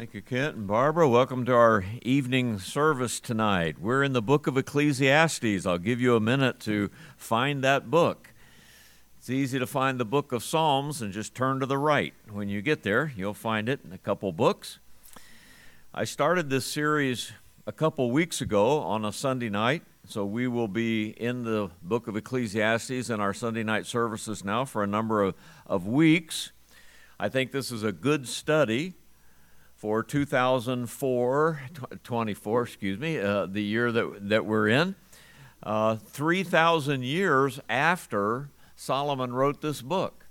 Thank you, Kent and Barbara. Welcome to our evening service tonight. We're in the book of Ecclesiastes. I'll give you a minute to find that book. It's easy to find the book of Psalms and just turn to the right. When you get there, you'll find it in a couple books. I started this series a couple weeks ago on a Sunday night, so we will be in the book of Ecclesiastes in our Sunday night services now for a number of, of weeks. I think this is a good study for 2004, 24, excuse me, uh, the year that, that we're in. Uh, 3,000 years after Solomon wrote this book.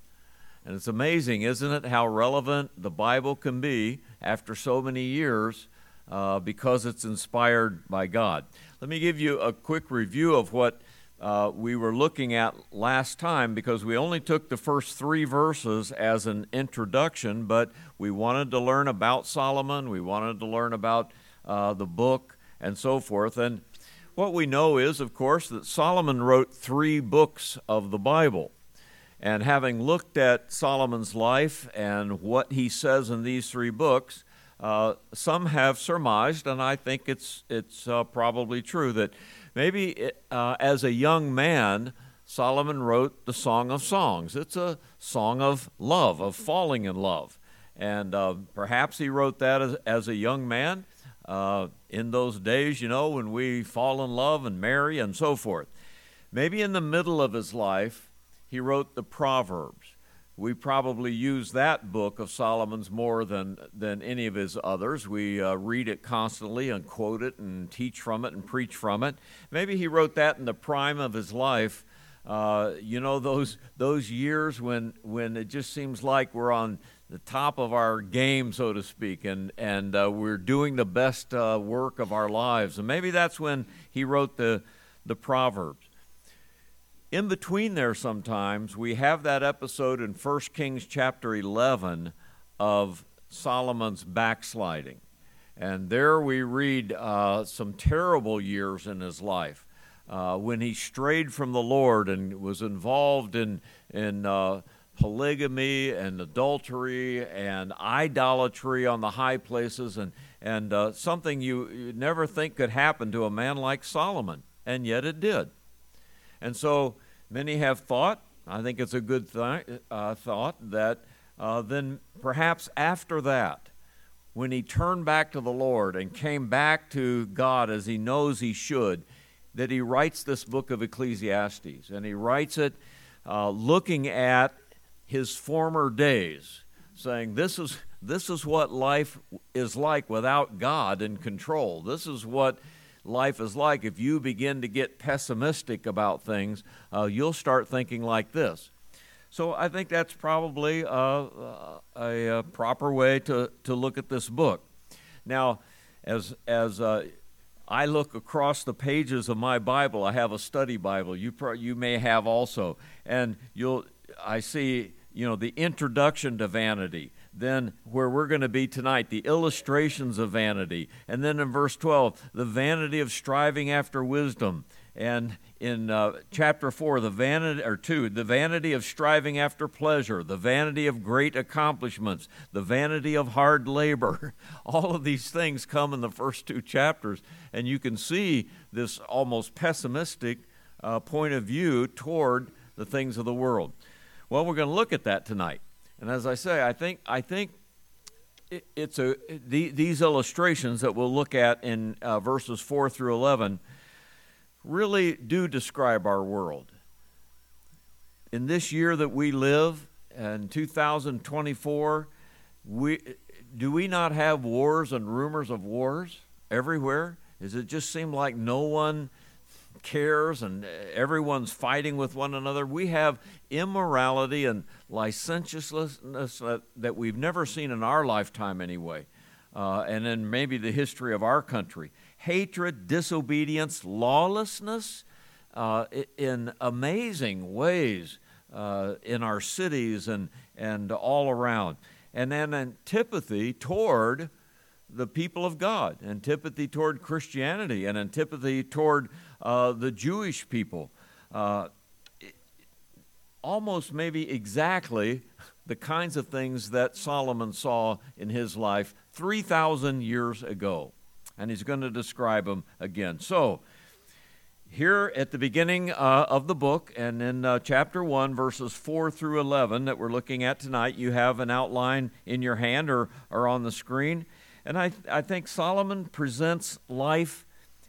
And it's amazing, isn't it, how relevant the Bible can be after so many years uh, because it's inspired by God. Let me give you a quick review of what uh, we were looking at last time because we only took the first three verses as an introduction, but we wanted to learn about Solomon, we wanted to learn about uh, the book, and so forth. And what we know is, of course, that Solomon wrote three books of the Bible. And having looked at Solomon's life and what he says in these three books, uh, some have surmised, and I think it's, it's uh, probably true, that Maybe uh, as a young man, Solomon wrote the Song of Songs. It's a song of love, of falling in love. And uh, perhaps he wrote that as, as a young man uh, in those days, you know, when we fall in love and marry and so forth. Maybe in the middle of his life, he wrote the Proverbs we probably use that book of Solomon's more than, than any of his others. We uh, read it constantly and quote it and teach from it and preach from it. Maybe he wrote that in the prime of his life. Uh, you know, those, those years when, when it just seems like we're on the top of our game, so to speak, and, and uh, we're doing the best uh, work of our lives. And maybe that's when he wrote the, the Proverbs in between there sometimes we have that episode in 1 kings chapter 11 of solomon's backsliding. And there we read uh, some terrible years in his life uh, when he strayed from the lord and was involved in, in uh, polygamy and adultery and idolatry on the high places and, and uh, something you, you never think could happen to a man like solomon. And yet it did and so many have thought, I think it's a good th- uh, thought, that uh, then perhaps after that, when he turned back to the Lord and came back to God as he knows he should, that he writes this book of Ecclesiastes. And he writes it uh, looking at his former days, saying, this is, this is what life is like without God in control. This is what life is like, if you begin to get pessimistic about things, uh, you'll start thinking like this. So I think that's probably uh, uh a, a, proper way to, to look at this book. Now, as, as uh, I look across the pages of my Bible, I have a study Bible. You, pro- you may have also. And you'll, I see, you know, the introduction to vanity then where we're going to be tonight, the illustrations of vanity. And then in verse 12, the vanity of striving after wisdom. And in uh, chapter 4, the vanity, or 2, the vanity of striving after pleasure, the vanity of great accomplishments, the vanity of hard labor. All of these things come in the first two chapters. And you can see this almost pessimistic uh, point of view toward the things of the world. Well, we're going to look at that tonight. And as I say, I think I think it's a the, these illustrations that we'll look at in uh, verses four through eleven really do describe our world. In this year that we live, in 2024, we do we not have wars and rumors of wars everywhere? Does it just seem like no one cares and everyone's fighting with one another. We have immorality and licentiousness that we've never seen in our lifetime, anyway, uh, and in maybe the history of our country. Hatred, disobedience, lawlessness uh, in amazing ways uh, in our cities and, and all around. And then antipathy toward the people of God, antipathy toward Christianity, and antipathy toward uh, the Jewish people. Uh, almost maybe exactly the kinds of things that Solomon saw in his life 3,000 years ago. And he's going to describe them again. So, here at the beginning uh, of the book and in uh, chapter 1, verses 4 through 11 that we're looking at tonight, you have an outline in your hand or, or on the screen. And I, I think Solomon presents life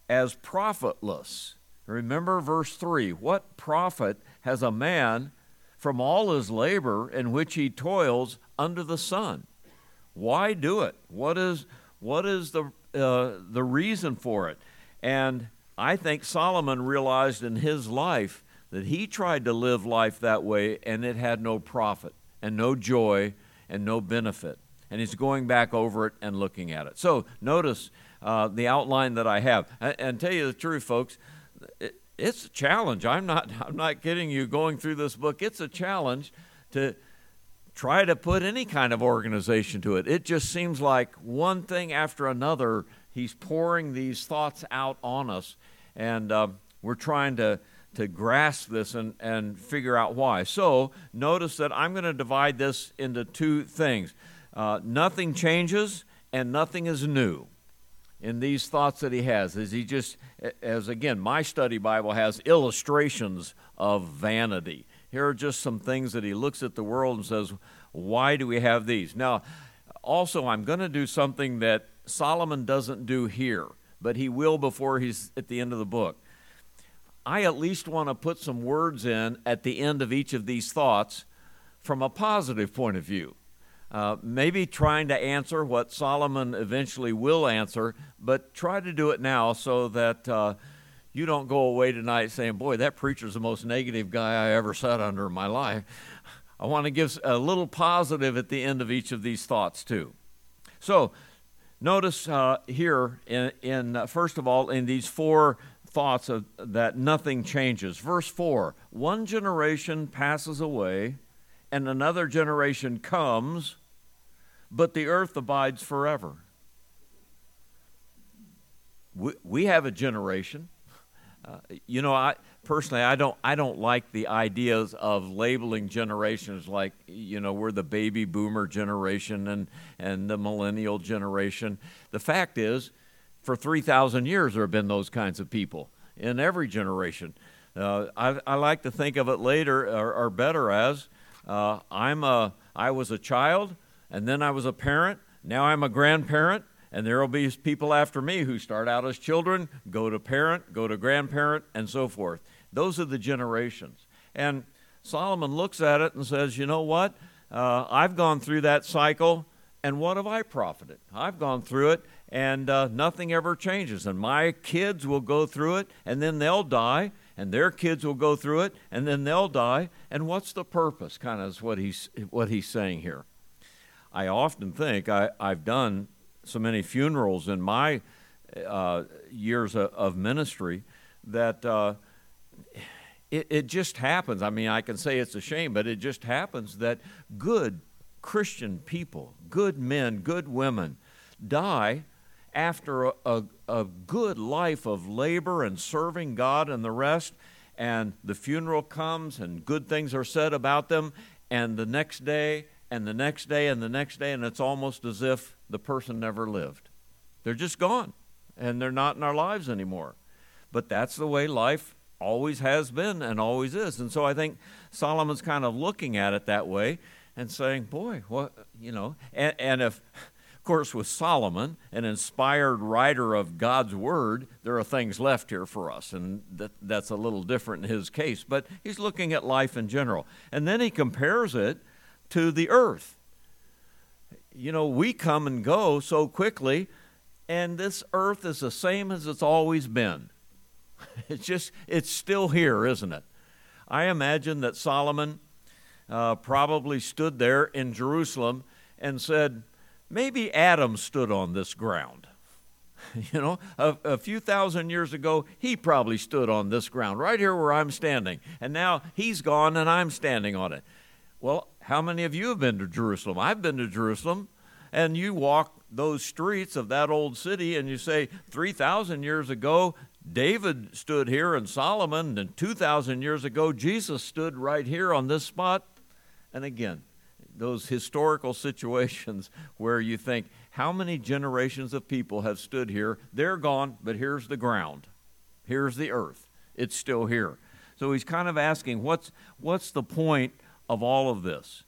as profitless. Remember verse 3 What profit has a man from all his labor in which he toils under the sun? Why do it? What is, what is the, uh, the reason for it? And I think Solomon realized in his life that he tried to live life that way and it had no profit and no joy and no benefit. And he's going back over it and looking at it. So notice uh, the outline that I have. And, and, tell you the truth, folks, it, it's a challenge. I'm not, I'm not kidding you going through this book. It's a challenge to try to put any kind of organization to it. It just seems like one thing after another, he's pouring these thoughts out on us and uh, we're trying to to grasp this and, and figure out why. So notice that I'm going to divide this into two things. Uh, nothing changes and nothing is new in these thoughts that he has. As he just, as again, my study Bible has illustrations of vanity. Here are just some things that he looks at the world and says, why do we have these? Now, also, I'm going to do something that Solomon doesn't do here but he will before he's at the end of the book. I at least want to put some words in at the end of each of these thoughts from a positive point of view. Uh, maybe trying to answer what Solomon eventually will answer, but try to do it now so that uh, you don't go away tonight saying, Boy, that preacher's the most negative guy I ever sat under in my life. I want to give a little positive at the end of each of these thoughts, too. So, Notice uh, here, in, in uh, first of all, in these four thoughts of, that nothing changes. Verse 4 One generation passes away, and another generation comes, but the earth abides forever. We, we have a generation. Uh, you know, I personally I don't I don't like the ideas of labeling generations like you know we're the baby boomer generation and and the millennial generation. The fact is, for three thousand years there have been those kinds of people in every generation. Uh, I, I, like to think of it later or, or better as uh, I'm a I was a child and then I was a parent. Now I'm a grandparent and there will be people after me who start out as children, go to parent, go to grandparent, and so forth. Those are the generations. And Solomon looks at it and says, You know what? Uh, I've gone through that cycle, and what have I profited? I've gone through it, and uh, nothing ever changes. And my kids will go through it, and then they'll die, and their kids will go through it, and then they'll die. And what's the purpose? Kind of is what he's, what he's saying here. I often think I, I've done so many funerals in my uh, years of, of, ministry that uh, it, it just happens. I mean, I can say it's a shame, but it just happens that good Christian people, good men, good women, die after a, a, a, good life of labor and serving God and the rest, and the funeral comes and good things are said about them, and the next day and the next day and the next day, and it's almost as if the person never lived. They're just gone, and they're not in our lives anymore. But that's the way life always has been and always is. And so I think Solomon's kind of looking at it that way and saying, boy, what, you know, and, and if, of course, with Solomon, an inspired writer of God's word, there are things left here for us, and that, that's a little different in his case. But he's looking at life in general. And then he compares it to the earth. You know, we come and go so quickly, and this earth is the same as it's always been. It's just, it's still here, isn't it? I imagine that Solomon uh, probably stood there in Jerusalem and said, maybe Adam stood on this ground. you know, a, a, few thousand years ago, he probably stood on this ground, right here where I'm standing. And now he's gone and I'm standing on it. Well, how many of you have been to Jerusalem? I've been to Jerusalem. And you walk those streets of that old city and you say, 3,000 years ago, David stood here and Solomon, and 2,000 years ago, Jesus stood right here on this spot. And again, those historical situations where you think, how many generations of people have stood here? They're gone, but here's the ground. Here's the earth. It's still here. So he's kind of asking, what's, what's the point of all of this?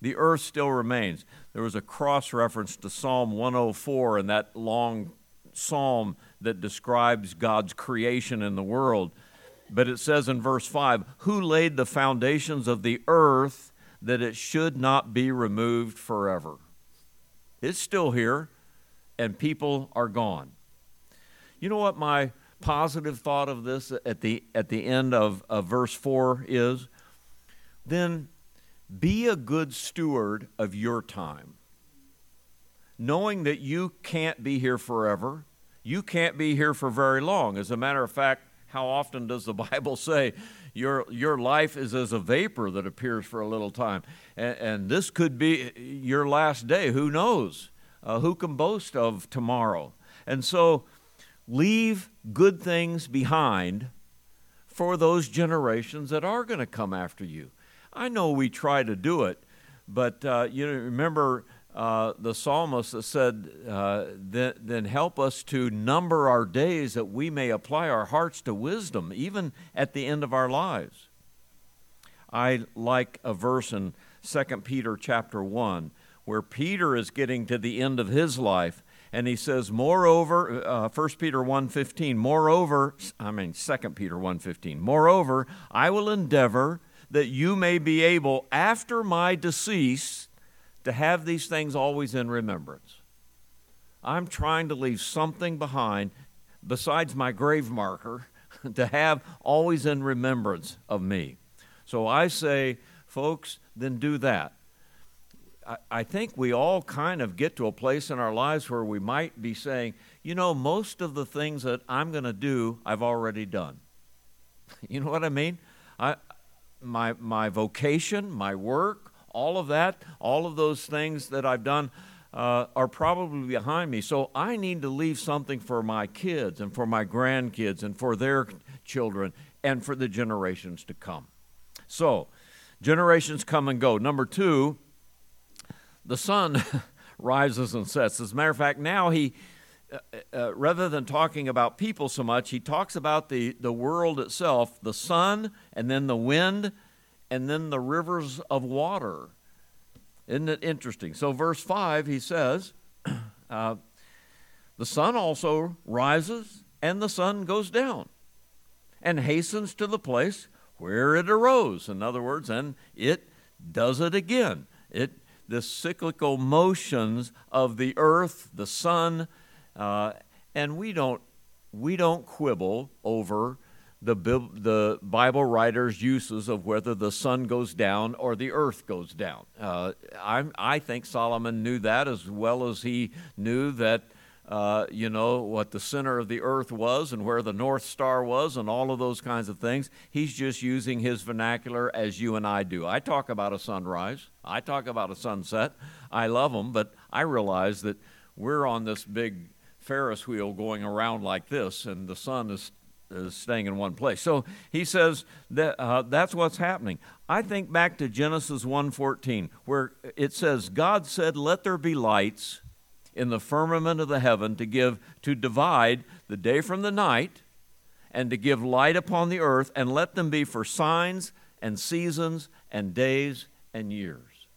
The earth still remains. There was a cross reference to Psalm 104 in that long psalm that describes God's creation in the world. But it says in verse 5 Who laid the foundations of the earth that it should not be removed forever? It's still here, and people are gone. You know what my positive thought of this at the, at the end of, of verse 4 is? Then be a good steward of your time. Knowing that you can't be here forever, you can't be here for very long. As a matter of fact, how often does the Bible say your, your life is as a vapor that appears for a little time? And, and this could be your last day. Who knows? Uh, who can boast of tomorrow? And so, leave good things behind for those generations that are going to come after you. I know we try to do it, but uh, you remember uh, the psalmist that said, uh, then, then help us to number our days that we may apply our hearts to wisdom, even at the end of our lives. I like a verse in 2 Peter chapter 1 where Peter is getting to the end of his life and he says moreover uh, 1 peter 1.15 moreover i mean 2 peter 1.15 moreover i will endeavor that you may be able after my decease to have these things always in remembrance. I'm trying to leave something behind besides my grave marker to have always in remembrance of me. So I say, folks, then do that. I, think we all kind of get to a place in our lives where we might be saying, you know, most of the things that I'm going to do, I've already done. You know what I mean? I, my, my vocation, my work, all of that, all of those things that I've done uh, are probably behind me. So I need to leave something for my kids and for my grandkids and for their children and for the generations to come. So, generations come and go. Number two, the sun rises and sets. As a matter of fact, now he, uh, uh, rather than talking about people so much, he talks about the, the world itself, the sun, and then the wind, and then the rivers of water. Isn't it interesting? So, verse 5, he says, uh, The sun also rises and the sun goes down and hastens to the place where it arose. In other words, and it does it again. It the cyclical motions of the earth, the sun, uh, and we don't we don't quibble over the, the Bible writer's uses of whether the sun goes down or the earth goes down. Uh, I, I think Solomon knew that as well as he knew that, uh, you know, what the center of the earth was and where the North Star was and all of those kinds of things. He's just using his vernacular as you and I do. I talk about a sunrise, I talk about a sunset. I love them, but I realize that we're on this big Ferris wheel going around like this, and the sun is is staying in one place. So he says that uh, that's what's happening. I think back to Genesis 1:14 where it says God said let there be lights in the firmament of the heaven to give to divide the day from the night and to give light upon the earth and let them be for signs and seasons and days and years.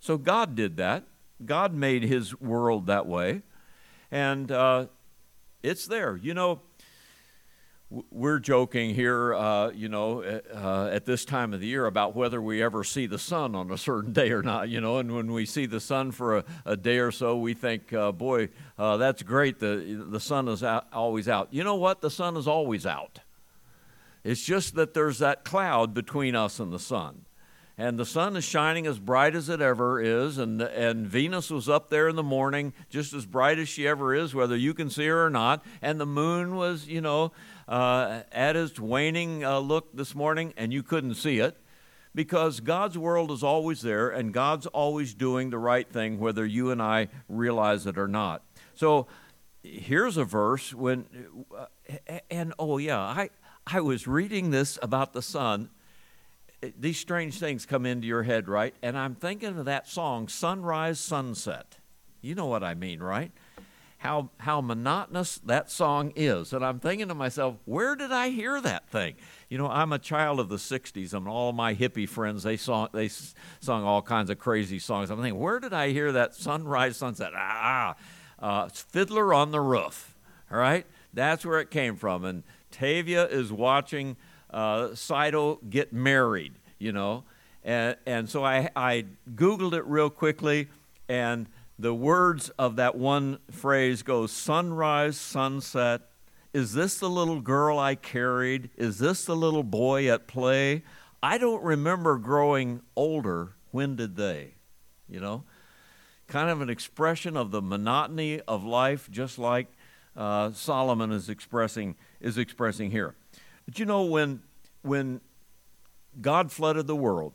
So God did that. God made his world that way. And uh, it's there. You know, we're joking here, uh, you know, uh, at this time of the year about whether we ever see the sun on a certain day or not, you know. And when we see the sun for a, a day or so, we think, uh, boy, uh, that's great. The, the sun is out, always out. You know what? The sun is always out. It's just that there's that cloud between us and the sun and the sun is shining as bright as it ever is and and Venus was up there in the morning just as bright as she ever is whether you can see her or not. And the moon was you know uh, at its waning uh, look this morning and you couldn't see it. Because God's world is always there and God's always doing the right thing whether you and I realize it or not. So here's a verse when uh, and oh yeah I I was reading this about the sun these strange things come into your head, right? And I'm thinking of that song, Sunrise, Sunset. You know what I mean, right? How, how monotonous that song is. And I'm thinking to myself, where did I hear that thing? You know, I'm a child of the 60s, and all my hippie friends, they, saw, they sung all kinds of crazy songs. I'm thinking, where did I hear that sunrise, sunset? Ah, uh, Fiddler on the Roof, all right? That's where it came from. And Tevye is watching uh, get married, you know. And, and so I, I Googled it real quickly, and the words of that one phrase go sunrise, sunset. Is this the little girl I carried? Is this the little boy at play? I don't remember growing older. When did they? You know? Kind of an expression of the monotony of life, just like uh, Solomon is expressing, is expressing here. But you know, when, when God flooded the world,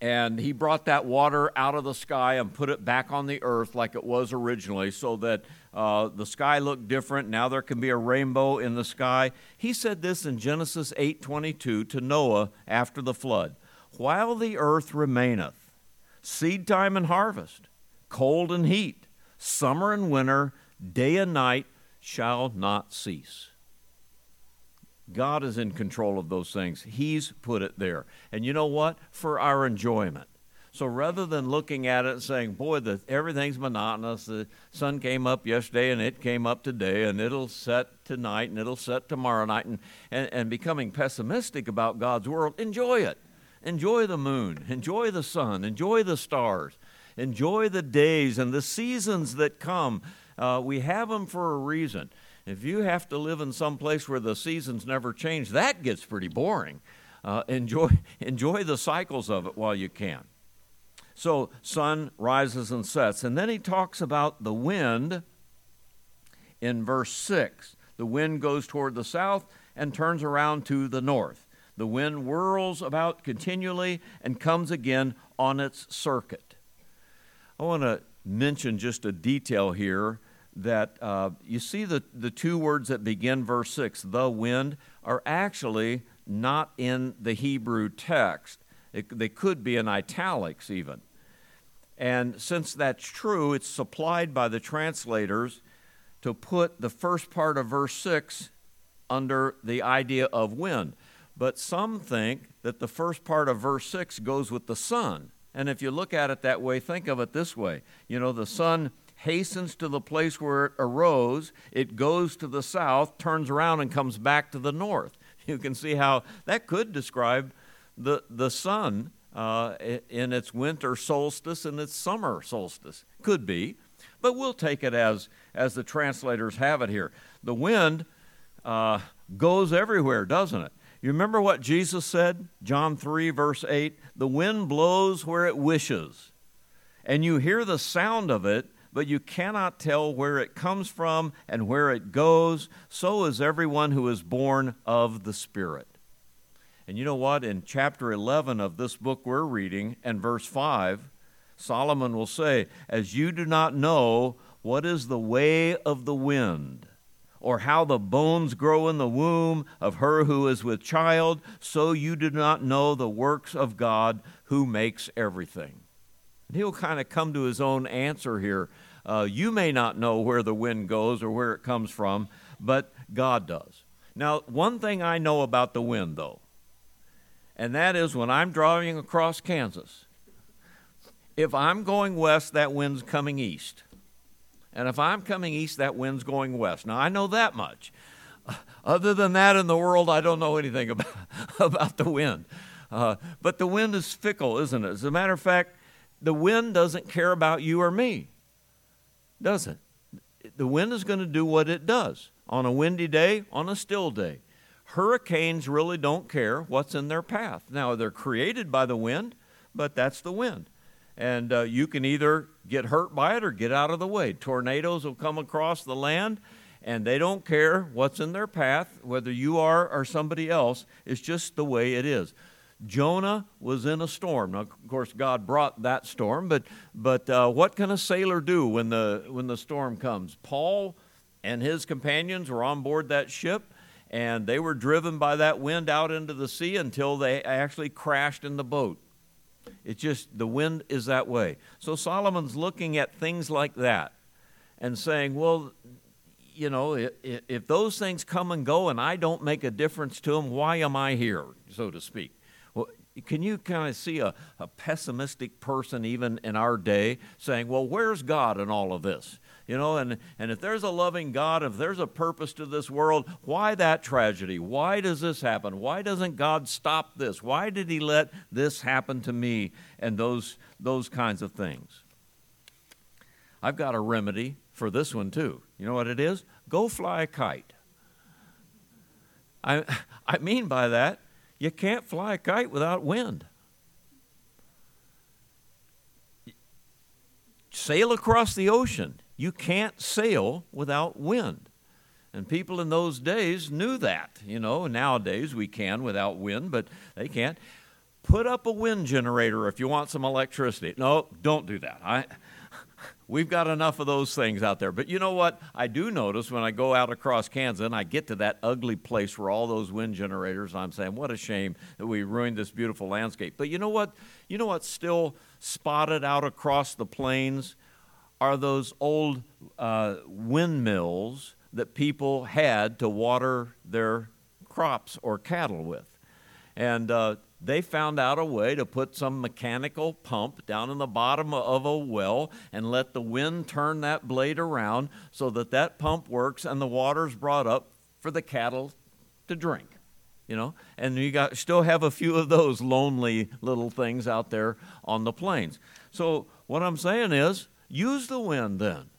and he brought that water out of the sky and put it back on the earth like it was originally so that uh, the sky looked different now there can be a rainbow in the sky he said this in genesis 8.22 to noah after the flood. While the earth remaineth seed time and harvest cold and heat summer and winter day and night shall not cease God is in control of those things. He's put it there. And you know what? For our enjoyment. So rather than looking at it and saying, boy, the, everything's monotonous, the sun came up yesterday and it came up today and it'll set tonight and it'll set tomorrow night, and, and, and becoming pessimistic about God's world, enjoy it. Enjoy the moon, enjoy the sun, enjoy the stars, enjoy the days and the seasons that come. Uh, we have them for a reason. If you have to live in some place where the seasons never change, that gets pretty boring. Uh, enjoy, enjoy the cycles of it while you can. So, sun rises and sets. And then he talks about the wind in verse 6. The wind goes toward the south and turns around to the north. The wind whirls about continually and comes again on its circuit. I want to mention just a detail here that uh, you see the, the two words that begin verse 6, the wind, are actually not in the Hebrew text. It, they could be in italics even. And since that's true, it's supplied by the translators to put the first part of verse 6 under the idea of wind. But some think that the first part of verse 6 goes with the sun. And if you look at it that way, think of it this way. You know, the sun hastens to the place where it arose, it goes to the south, turns around, and comes back to the north. You can see how that could describe the, the sun uh, in its winter solstice and its summer solstice. Could be, but we'll take it as, as the translators have it here. The wind uh, goes everywhere, doesn't it? You remember what Jesus said? John 3, verse 8 The wind blows where it wishes, and you hear the sound of it but you cannot tell where it comes from and where it goes. So is everyone who is born of the Spirit. And you know what? In chapter 11 of this book we're reading, and verse 5, Solomon will say, As you do not know what is the way of the wind, or how the bones grow in the womb of her who is with child, so you do not know the works of God who makes everything. And he'll kind of come to his own answer here. Uh, you may not know where the wind goes or where it comes from, but God does. Now, one thing I know about the wind, though, and that is when I'm driving across Kansas, if I'm going west, that wind's coming east. And if I'm coming east, that wind's going west. Now, I know that much. Other than that in the world, I don't know anything about, about the wind. Uh, but the wind is fickle, isn't it? As a matter of fact, the wind doesn't care about you or me, does it? The wind is going to do what it does on a windy day, on a still day. Hurricanes really don't care what's in their path. Now, they're created by the wind, but that's the wind. And uh, you can either get hurt by it or get out of the way. Tornadoes will come across the land, and they don't care what's in their path, whether you are or somebody else. It's just the way it is. Jonah was in a storm. Now, of course, God brought that storm, but, but uh, what can a sailor do when the, when the storm comes? Paul and his companions were on board that ship, and they were driven by that wind out into the sea until they actually crashed in the boat. It's just the wind is that way. So Solomon's looking at things like that and saying, well, you know, if, if those things come and go and I don't make a difference to them, why am I here, so to speak? Can you kind of see a, a pessimistic person even in our day saying, well, where's God in all of this? You know, and, and if there's a loving God, if there's a purpose to this world, why that tragedy? Why does this happen? Why doesn't God stop this? Why did He let this happen to me? And those, those kinds of things. I've got a remedy for this one too. You know what it is? Go fly a kite. I, I mean by that, you can't fly a kite without wind. Sail across the ocean. You can't sail without wind. And people in those days knew that. You know, nowadays we can without wind, but they can't. Put up a wind generator if you want some electricity. No, don't do that. I, We've got enough of those things out there. But you know what? I do notice when I go out across Kansas and I get to that ugly place where all those wind generators, I'm saying, what a shame that we ruined this beautiful landscape. But you know what? You know what's still spotted out across the plains are those old uh, windmills that people had to water their crops or cattle with. And uh, they found out a way to put some mechanical pump down in the bottom of a well and let the wind turn that blade around so that that pump works and the water's brought up for the cattle to drink you know? And you got still have a few of those lonely little things out there on the plains. So what i'm saying is use the wind then.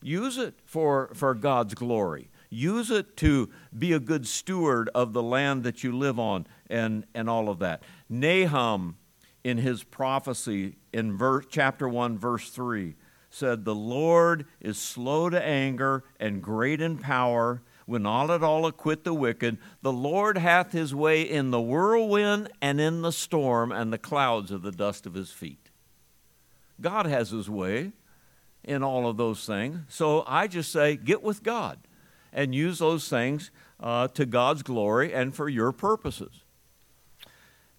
Use it for for god's glory use it to be a good steward of the land that you live on and, and all of that. Nahum, in his prophecy in verse, chapter 1, verse 3, said, The Lord is slow to anger and great in power, When all at all acquit the wicked. The Lord hath his way in the whirlwind and in the storm, and the clouds of the dust of his feet. God has his way in all of those things. So I just say, get with God and use those things uh, to God's glory and for your purposes.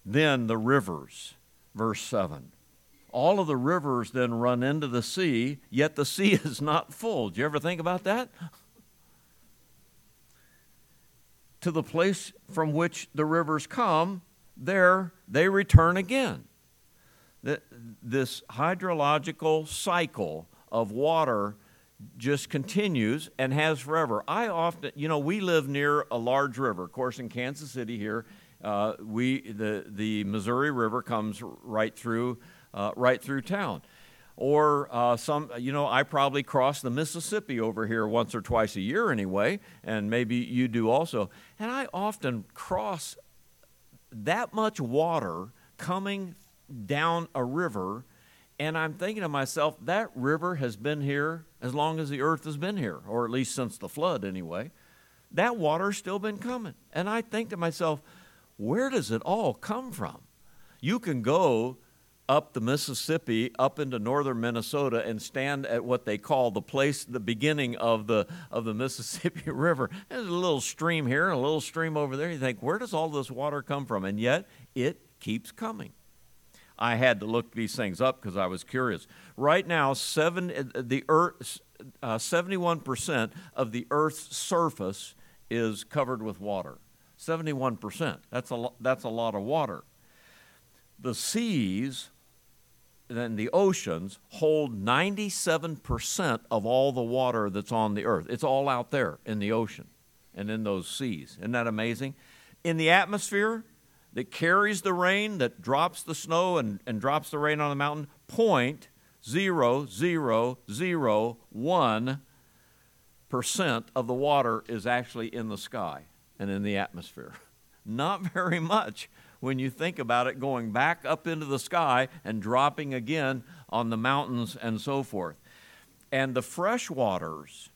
Then the rivers, verse 7. All of the rivers then run into the sea, yet the sea is not full. Do you ever think about that? to the place from which the rivers come, there they return again. This hydrological cycle of water just continues and has forever. I often, you know, we live near a large river. Of course, in Kansas City here, uh, we the the Missouri River comes right through uh, right through town. Or uh, some, you know, I probably cross the Mississippi over here once or twice a year anyway, and maybe you do also. And I often cross that much water coming down a river, and I'm thinking to myself, that river has been here as long as the earth has been here, or at least since the flood anyway. That water's still been coming. And I think to myself, where does it all come from? You can go up the Mississippi, up into northern Minnesota, and stand at what they call the place, the beginning of the of the Mississippi River. There's a little stream here a little stream over there. You think, where does all this water come from? And yet, it keeps coming. I had to look these things up because I was curious. Right now, seven the Earth, uh, 71% of the Earth's surface is covered with water. 71%. That's a, lo- that's a lot of water. The seas and the oceans hold 97% of all the water that's on the earth. It's all out there in the ocean and in those seas. Isn't that amazing? In the atmosphere that carries the rain, that drops the snow and, and drops the rain on the mountain, point zero zero zero one percent of the water is actually in the sky and in the atmosphere. Not very much when you think about it going back up into the sky and dropping again on the mountains and so forth. And the fresh waters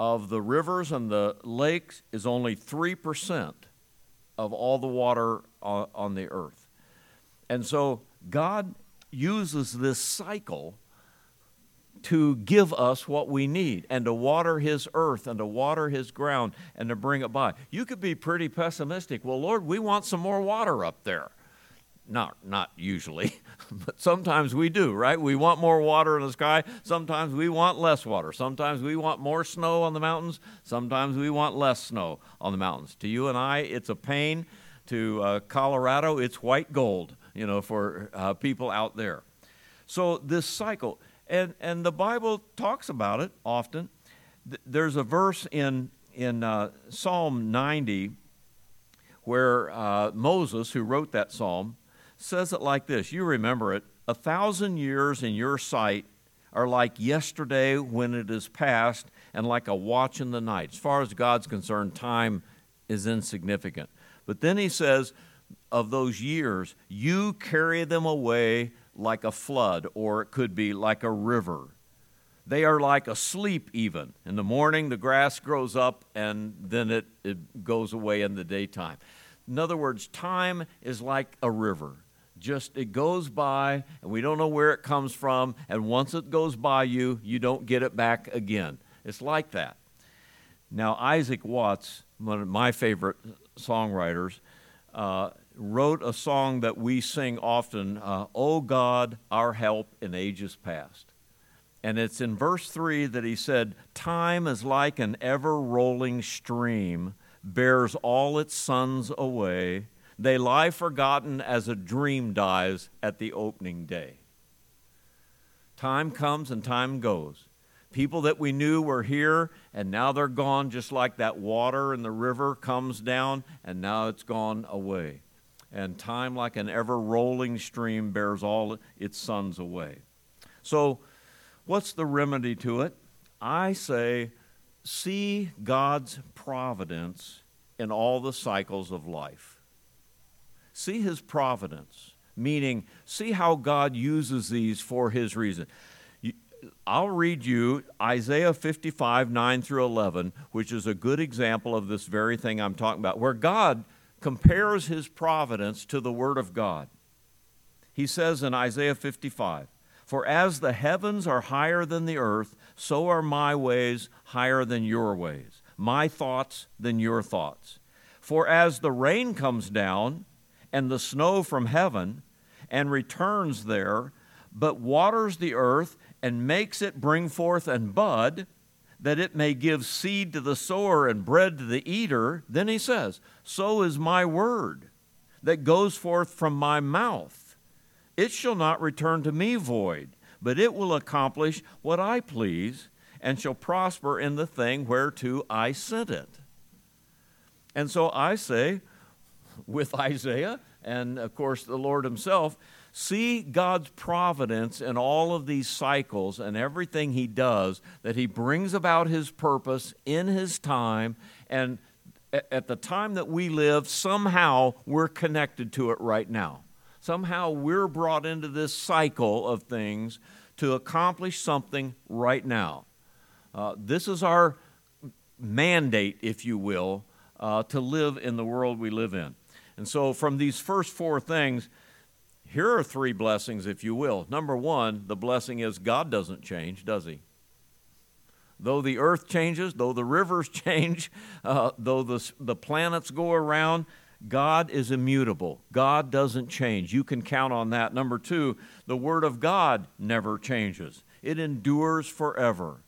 of the rivers and the lakes is only 3% of all the water on the earth. And so God uses this cycle to give us what we need and to water his earth and to water his ground and to bring it by. You could be pretty pessimistic. Well, Lord, we want some more water up there. Not, not usually, but sometimes we do, right? We want more water in the sky. Sometimes we want less water. Sometimes we want more snow on the mountains. Sometimes we want less snow on the mountains. To you and I, it's a pain. To uh, Colorado, it's white gold, you know, for uh, people out there. So this cycle, and, and the Bible talks about it often. There's a verse in, in uh, Psalm 90 where uh, Moses, who wrote that psalm, says it like this. You remember it. A thousand years in your sight are like yesterday when it is past, and like a watch in the night. As far as God's concerned, time is insignificant. But then he says, of those years, you carry them away like a flood, or it could be like a river. They are like asleep, even. In the morning, the grass grows up, and then it, it goes away in the daytime. In other words, time is like a river. Just it goes by, and we don't know where it comes from, and once it goes by you, you don't get it back again. It's like that. Now, Isaac Watts, one of my favorite songwriters, uh, wrote a song that we sing often, uh, O God, our help in ages past. And it's in verse 3 that he said, Time is like an ever rolling stream, bears all its sons away. They lie forgotten as a dream dies at the opening day. Time comes and time goes. People that we knew were here and now they're gone, just like that water in the river comes down and now it's gone away and time, like an ever rolling stream, bears all its sons away. So, what's the remedy to it? I say, see God's providence in all the cycles of life. See His providence, meaning, see how God uses these for His reason. I'll read you Isaiah 55, 9 through 11, which is a good example of this very thing I'm talking about, where God compares his providence to the Word of God. He says in Isaiah 55 For as the heavens are higher than the earth, so are my ways higher than your ways, my thoughts than your thoughts. For as the rain comes down and the snow from heaven and returns there, but waters the earth and makes it bring forth and bud, that it may give seed to the sower and bread to the eater, then he says, So is my word that goes forth from my mouth. It shall not return to me void, but it will accomplish what I please and shall prosper in the thing whereto I sent it. And so I say, with Isaiah and of course the Lord Himself, See God's providence in all of these cycles and everything He does, that He brings about His purpose in His time. And at the time that we live, somehow we're connected to it right now. Somehow we're brought into this cycle of things to accomplish something right now. Uh, this is our mandate, if you will, uh, to live in the world we live in. And so, from these first four things, here are three blessings, if you will. Number one, the blessing is God doesn't change, does He? Though the earth changes, though the rivers change, uh, though the, the planets go around, God is immutable. God doesn't change. You can count on that. Number two, the Word of God never changes, it endures forever.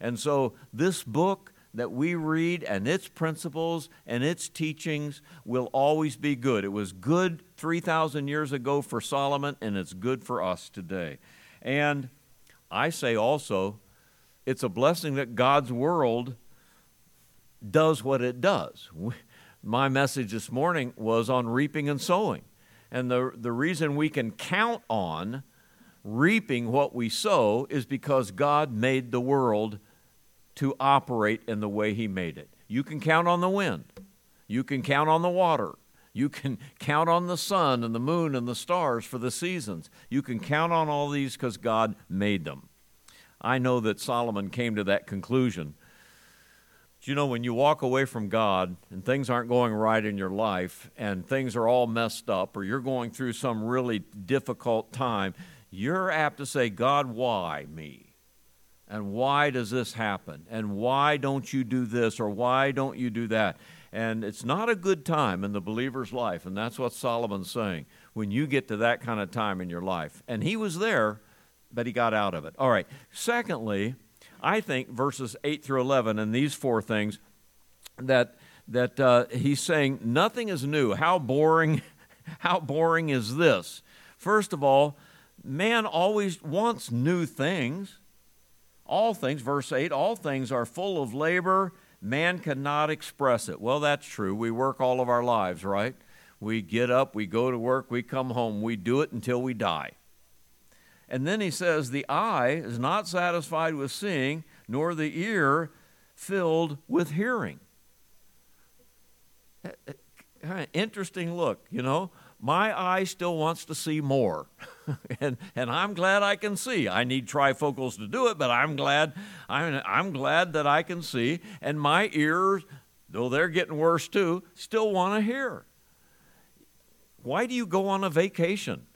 And so, this book that we read and its principles and its teachings will always be good. It was good 3,000 years ago for Solomon, and it's good for us today. And I say also, it's a blessing that God's world does what it does. My message this morning was on reaping and sowing. And the, the reason we can count on reaping what we sow is because God made the world to operate in the way He made it. You can count on the wind, you can count on the water, you can count on the sun and the moon and the stars for the seasons. You can count on all these because God made them. I know that Solomon came to that conclusion. But you know, when you walk away from God and things aren't going right in your life and things are all messed up or you're going through some really difficult time, you're apt to say, God, why me? And why does this happen? And why don't you do this or why don't you do that? And it's not a good time in the believer's life. And that's what Solomon's saying when you get to that kind of time in your life. And he was there, but he got out of it. All right. Secondly, I think verses 8 through 11 and these four things that, that uh, he's saying nothing is new. How boring, how boring is this? First of all, man always wants new things. All things, verse 8, all things are full of labor. Man cannot express it. Well, that's true. We work all of our lives, right? We get up, we go to work, we come home. We do it until we die. And then he says, The eye is not satisfied with seeing, nor the ear filled with hearing. Eh, eh, interesting look, you know my eye still wants to see more. and, and I'm glad I can see. I need trifocals to do it, but I'm glad, I'm, I'm glad that I can see. And my ears, though they're getting worse too, still want to hear. Why do you go on a vacation?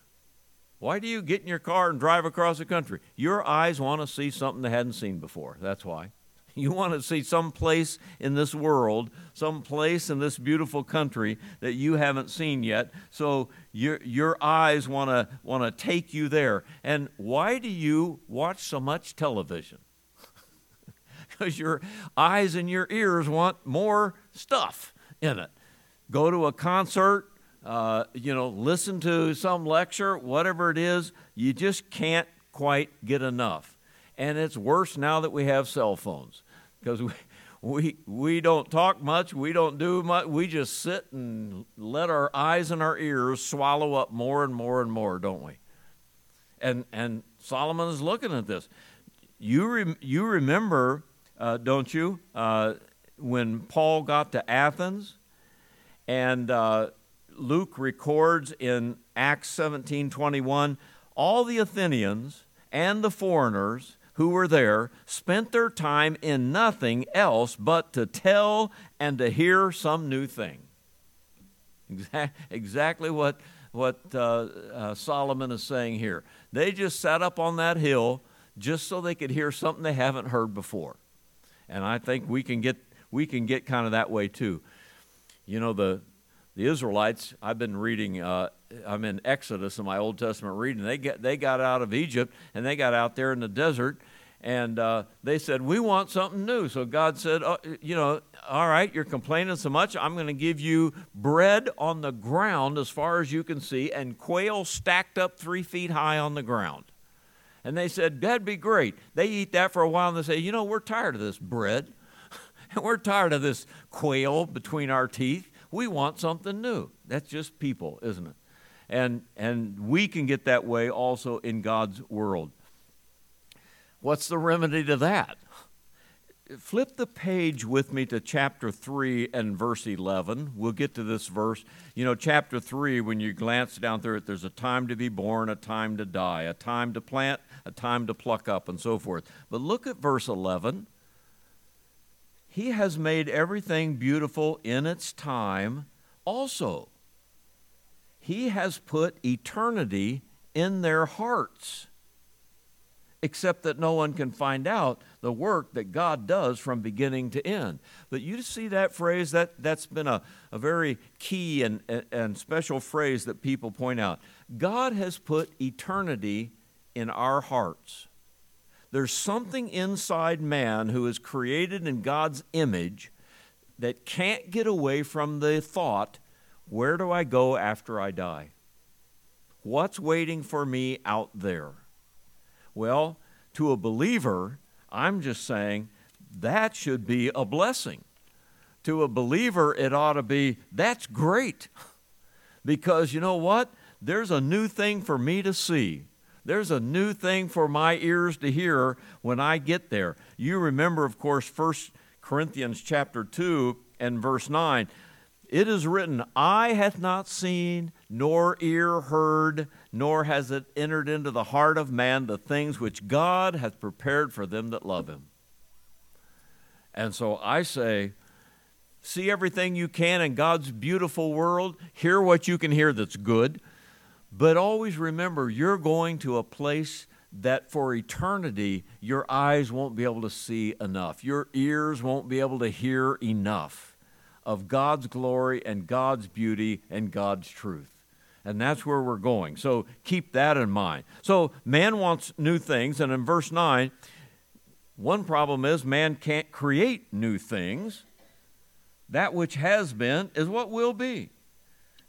Why do you get in your car and drive across the country? Your eyes want to see something they hadn't seen before. That's why. You want to see some place in this world, some place in this beautiful country that you haven't seen yet. So your, your eyes want to want to take you there. And why do you watch so much television? because your eyes and your ears want more stuff in it. Go to a concert, uh, you know, listen to some lecture, whatever it is, you just can't quite get enough. And it's worse now that we have cell phones because we, we, we don't talk much, we don't do much, we just sit and let our eyes and our ears swallow up more and more and more, don't we? And, and Solomon is looking at this. You, re, you remember, uh, don't you, uh, when Paul got to Athens and uh, Luke records in Acts 17 21, all the Athenians and the foreigners who were there spent their time in nothing else but to tell and to hear some new thing. Exactly what, what uh, uh, Solomon is saying here. They just sat up on that hill just so they could hear something they haven't heard before. And I think we can get, we can get kind of that way too. You know, the, the Israelites, I've been reading, uh, I'm in Exodus in my Old Testament reading. They, get, they got out of Egypt and they got out there in the desert and uh, they said, We want something new. So God said, oh, You know, all right, you're complaining so much. I'm going to give you bread on the ground as far as you can see, and quail stacked up three feet high on the ground. And they said, That'd be great. They eat that for a while and they say, You know, we're tired of this bread. and we're tired of this quail between our teeth. We want something new. That's just people, isn't it? And, and we can get that way also in God's world. What's the remedy to that? Flip the page with me to chapter 3 and verse 11. We'll get to this verse. You know, chapter 3, when you glance down through it, there's a time to be born, a time to die, a time to plant, a time to pluck up, and so forth. But look at verse 11. He has made everything beautiful in its time also. He has put eternity in their hearts except that no one can find out the work that God does from beginning to end. But you see that phrase, that, that's been a, a very key and, and special phrase that people point out. God has put eternity in our hearts. There's something inside man who is created in God's image that can't get away from the thought, where do I go after I die? What's waiting for me out there? Well, to a believer, I'm just saying that should be a blessing. To a believer, it ought to be that's great. Because you know what? There's a new thing for me to see. There's a new thing for my ears to hear when I get there. You remember, of course, 1 Corinthians chapter 2 and verse 9. It is written, Eye hath not seen, nor ear heard, nor has it entered into the heart of man the things which God hath prepared for them that love him. And so I say, see everything you can in God's beautiful world, hear what you can hear that's good, but always remember you're going to a place that for eternity your eyes won't be able to see enough, your ears won't be able to hear enough of God's glory and God's beauty and God's truth. And that's where we're going. So keep that in mind. So man wants new things, and in verse 9, one problem is man can't create new things. That which has been is what will be.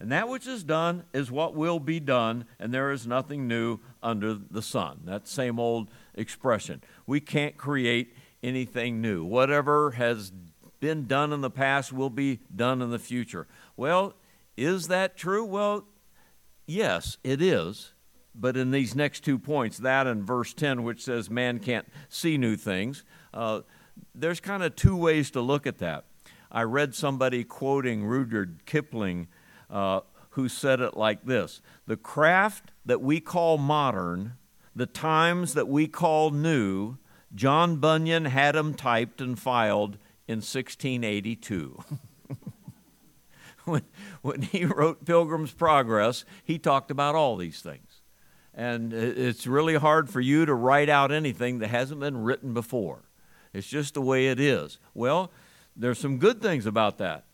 And that which is done is what will be done, and there is nothing new under the sun. That same old expression. We can't create anything new. Whatever has been done in the past will be done in the future. Well, is that true? Well, yes, it is. But in these next two points, that and verse 10, which says man can't see new things, uh, there's kind of two ways to look at that. I read somebody quoting Rudyard Kipling uh, who said it like this The craft that we call modern, the times that we call new, John Bunyan had them typed and filed in 1682. when, when he wrote Pilgrim's Progress, he talked about all these things. And it's really hard for you to write out anything that hasn't been written before. It's just the way it is. Well, there's some good things about that.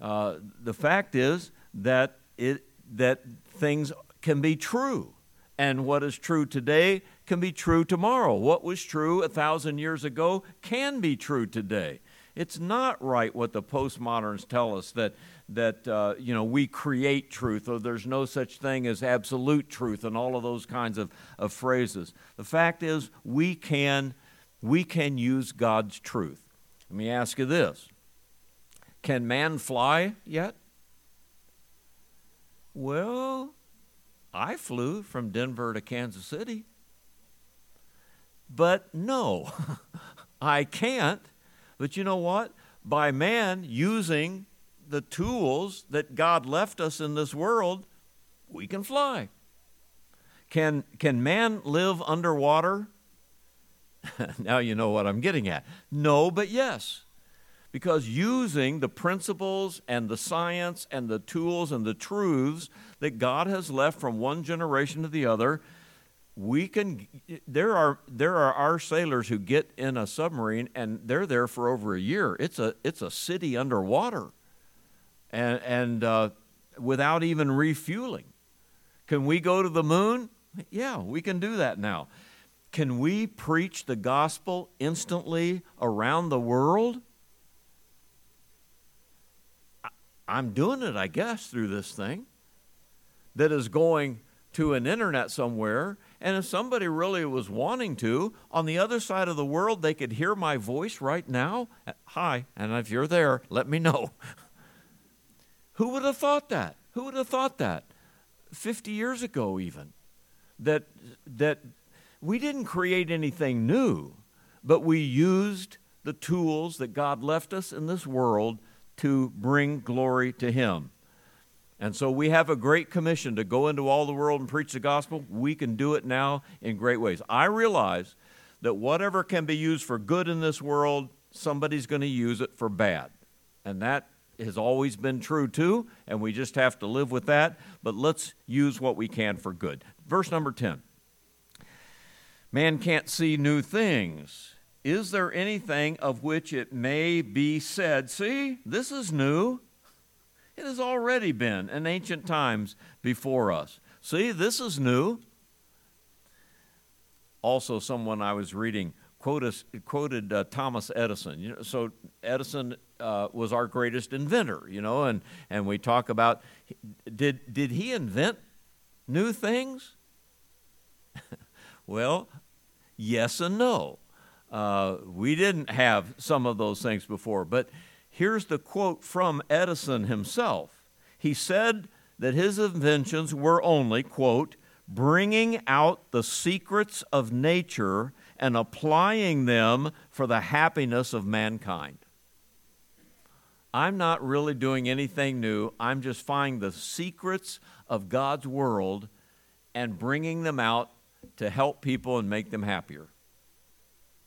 Uh, the fact is that it that things can be true, and what is true today can be true tomorrow. What was true a thousand years ago can be true today. It's not right what the postmoderns tell us that that uh, you know we create truth or there's no such thing as absolute truth and all of those kinds of, of phrases. The fact is we can we can use God's truth. Let me ask you this. Can man fly yet? Well, I flew from Denver to Kansas City. But no, I can't. But you know what? By man using the tools that God left us in this world, we can fly. Can, can man live underwater? now you know what I'm getting at. No, but yes because using the principles and the science and the tools and the truths that God has left from one generation to the other, we can there are there are our sailors who get in a submarine and they're there for over a year. It's a it's a city underwater, and and uh, without even refueling. Can we go to the moon? Yeah, we can do that now. Can we preach the gospel instantly around the world? I'm doing it, I guess, through this thing that is going to an internet somewhere. And if somebody really was wanting to, on the other side of the world, they could hear my voice right now. Hi, and if you're there, let me know. Who would have thought that? Who would have thought that 50 years ago, even? That, that we didn't create anything new, but we used the tools that God left us in this world to bring glory to Him. And so we have a great commission to go into all the world and preach the gospel. We can do it now in great ways. I realize that whatever can be used for good in this world, somebody's going to use it for bad. And that has always been true too, and we just have to live with that. But let's use what we can for good. Verse number 10 Man can't see new things is there anything of which it may be said, See, this is new? It has already been in ancient times before us. See, this is new. Also, someone I was reading quoted, quoted uh, Thomas Edison. You know, so Edison uh, was our greatest inventor, you know, and, and we talk about did, did he invent new things? well, yes and no. Uh, we didn't have some of those things before. But here's the quote from Edison himself. He said that his inventions were only, quote, bringing out the secrets of nature and applying them for the happiness of mankind. I'm not really doing anything new. I'm just finding the secrets of God's world and bringing them out to help people and make them happier.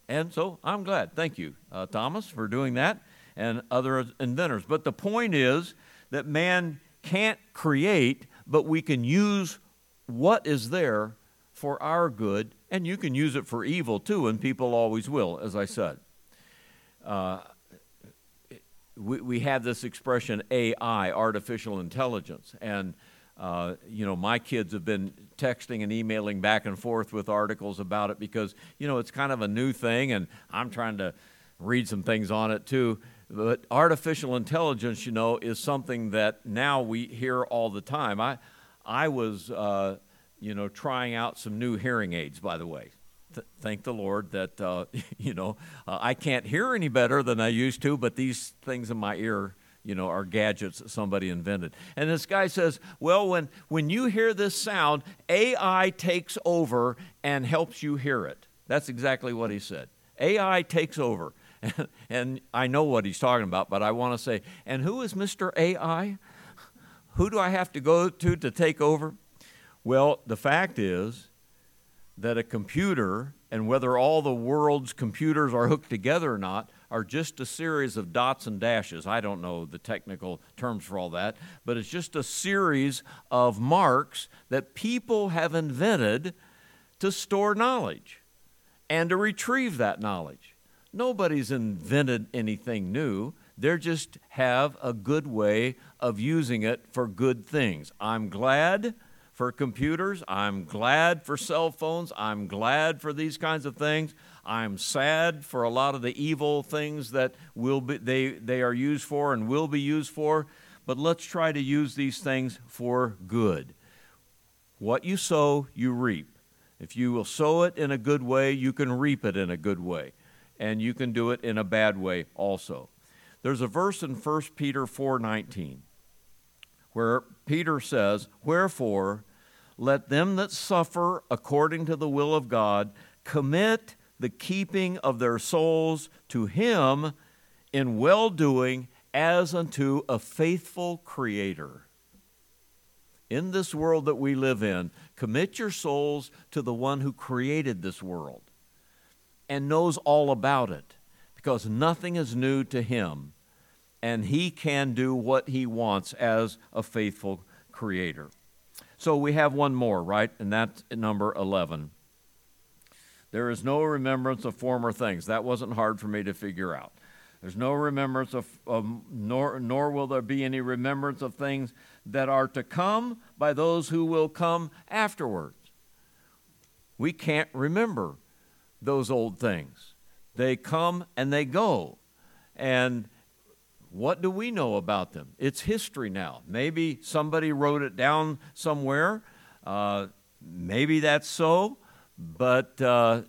And so I'm glad. Thank you, uh, Thomas, for doing that and other inventors. But the point is that man can't create, but we can use what is there for our good, and you can use it for evil too, and people always will, as I said. Uh, we, we have this expression AI, artificial intelligence, and uh, you know, my kids have been texting and emailing back and forth with articles about it because, you know, it's kind of a new thing, and I'm trying to read some things on it too. But artificial intelligence, you know, is something that now we hear all the time. I, I was, uh, you know, trying out some new hearing aids, by the way. Th- thank the Lord that, uh, you know, uh, I can't hear any better than I used to, but these things in my ear, you know, are gadgets that somebody invented. And this guy says, well, when, when you hear this sound, AI takes over and helps you hear it. That's exactly what he said. AI takes over. and I know what he's talking about, but I want to say, and who is Mr. AI? Who do I have to go to to take over? Well, the fact is that a computer, and whether all the world's computers are hooked together or not, are just a series of dots and dashes. I don't know the technical terms for all that, but it's just a series of marks that people have invented to store knowledge and to retrieve that knowledge. Nobody's invented anything new. They just have a good way of using it for good things. I'm glad for computers. I'm glad for cell phones. I'm glad for these kinds of things. I'm sad for a lot of the evil things that will be, they, they are used for and will be used for. But let's try to use these things for good. What you sow, you reap. If you will sow it in a good way, you can reap it in a good way and you can do it in a bad way also. There's a verse in 1 Peter 4:19 where Peter says, "Wherefore let them that suffer according to the will of God commit the keeping of their souls to him in well-doing as unto a faithful creator." In this world that we live in, commit your souls to the one who created this world and knows all about it because nothing is new to him and he can do what he wants as a faithful creator. So we have one more, right? And that's number 11. There is no remembrance of former things. That wasn't hard for me to figure out. There's no remembrance of, nor, nor will there be any remembrance of things that are to come by those who will come afterwards. We can't remember those old things. They come and they go. And what do we know about them? It's history now. Maybe somebody wrote it down somewhere. Uh, maybe that's so. But, uh,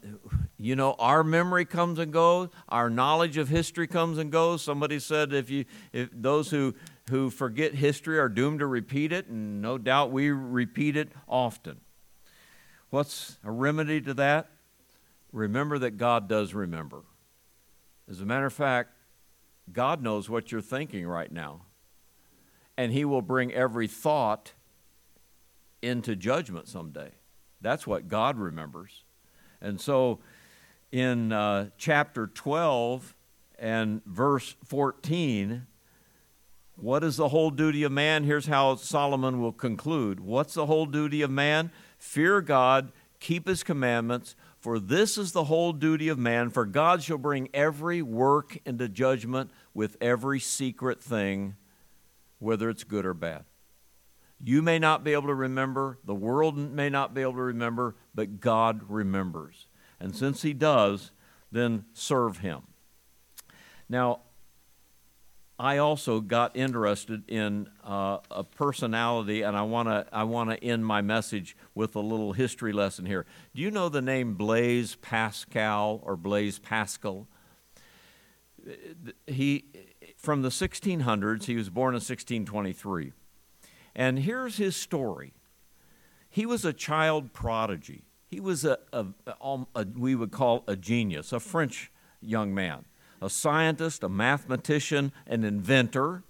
you know, our memory comes and goes. Our knowledge of history comes and goes. Somebody said if, you, if those who, who forget history are doomed to repeat it, and no doubt we repeat it often. What's a remedy to that? remember that God does remember. As a matter of fact, God knows what you're thinking right now. And He will bring every thought into judgment someday. That's what God remembers. And so in uh, chapter 12 and verse 14, what is the whole duty of man? Here's how Solomon will conclude. What's the whole duty of man? Fear God, keep his commandments, for this is the whole duty of man, for God shall bring every work into judgment with every secret thing, whether it's good or bad. You may not be able to remember, the world may not be able to remember, but God remembers. And since He does, then serve Him. Now, I also got interested in uh, a personality, and I want to I want to end my message with a little history lesson here. Do you know the name Blaise Pascal or Blaise Pascal? He from the 1600s. He was born in 1623, and here's his story. He was a child prodigy. He was a, a, a, um, a we would call a genius, a French young man a scientist, a mathematician, an inventor.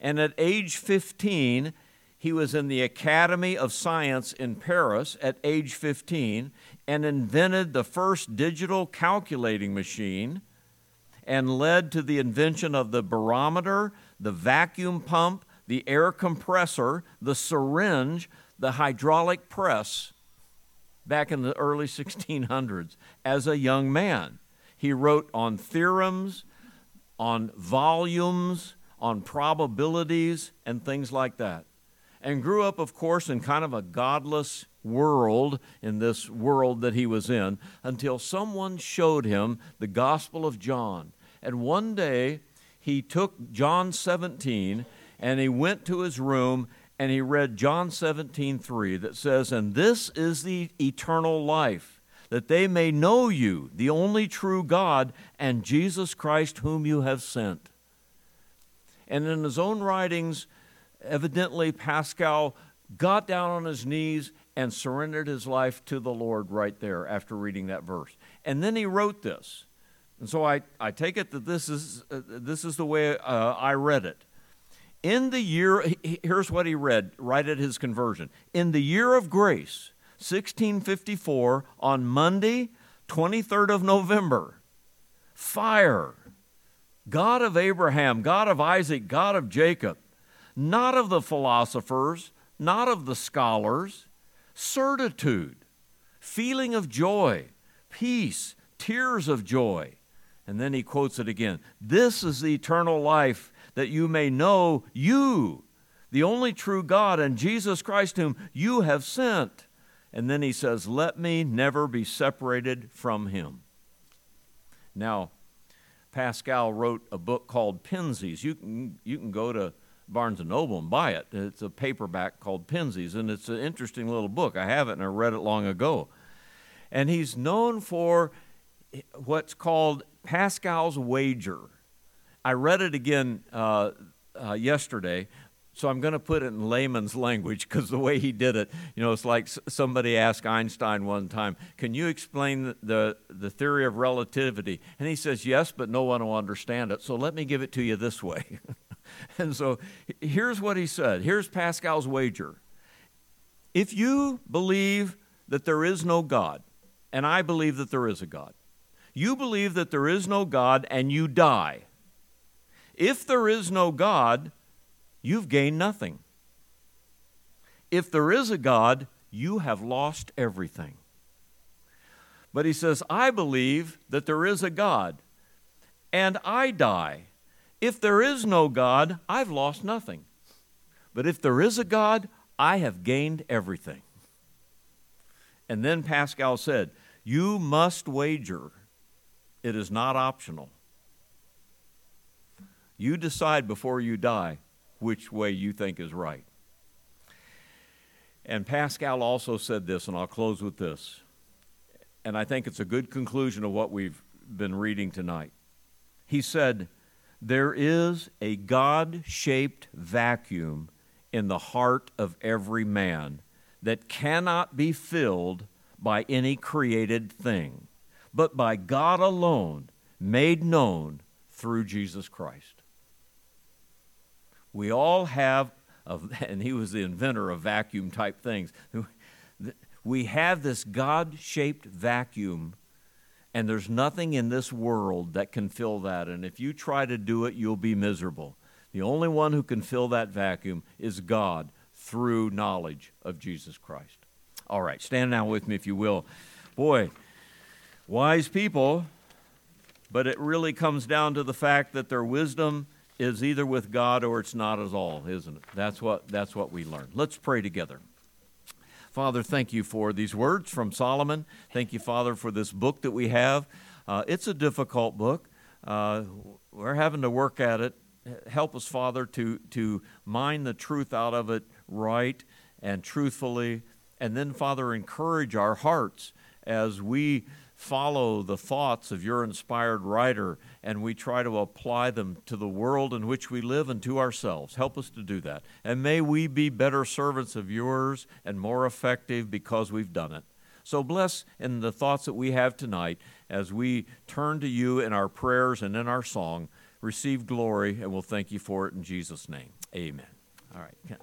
And at age 15, he was in the Academy of Science in Paris at age 15 and invented the first digital calculating machine and led to the invention of the barometer, the vacuum pump, the air compressor, the syringe, the hydraulic press. back in the early 1600s as a young man. He wrote on theorems, on volumes, on probabilities, and things like that. And grew up, of course, in kind of a godless world, in this world that he was in, until someone showed him the Gospel of John. And one day, he took John 17 and he went to his room and he read John 17, 3 that says, And this is the eternal life, that they may know you, the only true God, and Jesus Christ, whom you have sent. And in his own writings, evidently Pascal got down on his knees and surrendered his life to the Lord right there after reading that verse. And then he wrote this. And so I, I take it that this is, uh, this is the way uh, I read it. In the year, here's what he read right at his conversion. In the year of grace, 1654, on Monday, 23rd of November, fire, God of Abraham, God of Isaac, God of Jacob, not of the philosophers, not of the scholars, certitude, feeling of joy, peace, tears of joy. And then he quotes it again This is the eternal life that you may know you, the only true God, and Jesus Christ, whom you have sent. And then he says, Let me never be separated from him. Now, Pascal wrote a book called Pensées. You can, you can go to Barnes and Noble and buy it. It's a paperback called Pensées, and it's an interesting little book. I have it and I read it long ago. And he's known for what's called Pascal's wager. I read it again uh, uh, yesterday, so I'm going to put it in layman's language because the way he did it, you know, it's like somebody asked Einstein one time, "Can you explain the the theory of relativity?" And he says, "Yes, but no one will understand it. So let me give it to you this way." and so here's what he said. Here's Pascal's wager. If you believe that there is no God, and I believe that there is a God, you believe that there is no God and you die if there is no God, you've gained nothing. If there is a God, you have lost everything. But he says, I believe that there is a God, and I die. If there is no God, I've lost nothing. But if there is a God, I have gained everything. And then Pascal said, You must wager. It is not optional. You decide before you die which way you think is right. And Pascal also said this, and I'll close with this. And I think it's a good conclusion of what we've been reading tonight. He said, There is a God shaped vacuum in the heart of every man that cannot be filled by any created thing, but by God alone, made known through Jesus Christ. We all have, a, and he was the inventor of vacuum type things. We have this God shaped vacuum, and there's nothing in this world that can fill that. And if you try to do it, you'll be miserable. The only one who can fill that vacuum is God through knowledge of Jesus Christ. All right, stand now with me if you will. Boy, wise people, but it really comes down to the fact that their wisdom is either with God or it's not at all, isn't it? That's what, that's what we learn. Let's pray together. Father, thank you for these words from Solomon. Thank you, Father, for this book that we have. Uh, it's a difficult book. Uh, we're having to work at it. Help us, Father, to, to mine the truth out of it right and truthfully. And then, Father, encourage our hearts as we follow the thoughts of your inspired writer and we try to apply them to the world in which we live and to ourselves. Help us to do that. And may we be better servants of yours and more effective because we've done it. So bless in the thoughts that we have tonight as we turn to you in our prayers and in our song. Receive glory, and we'll thank you for it in Jesus' name. Amen. All right.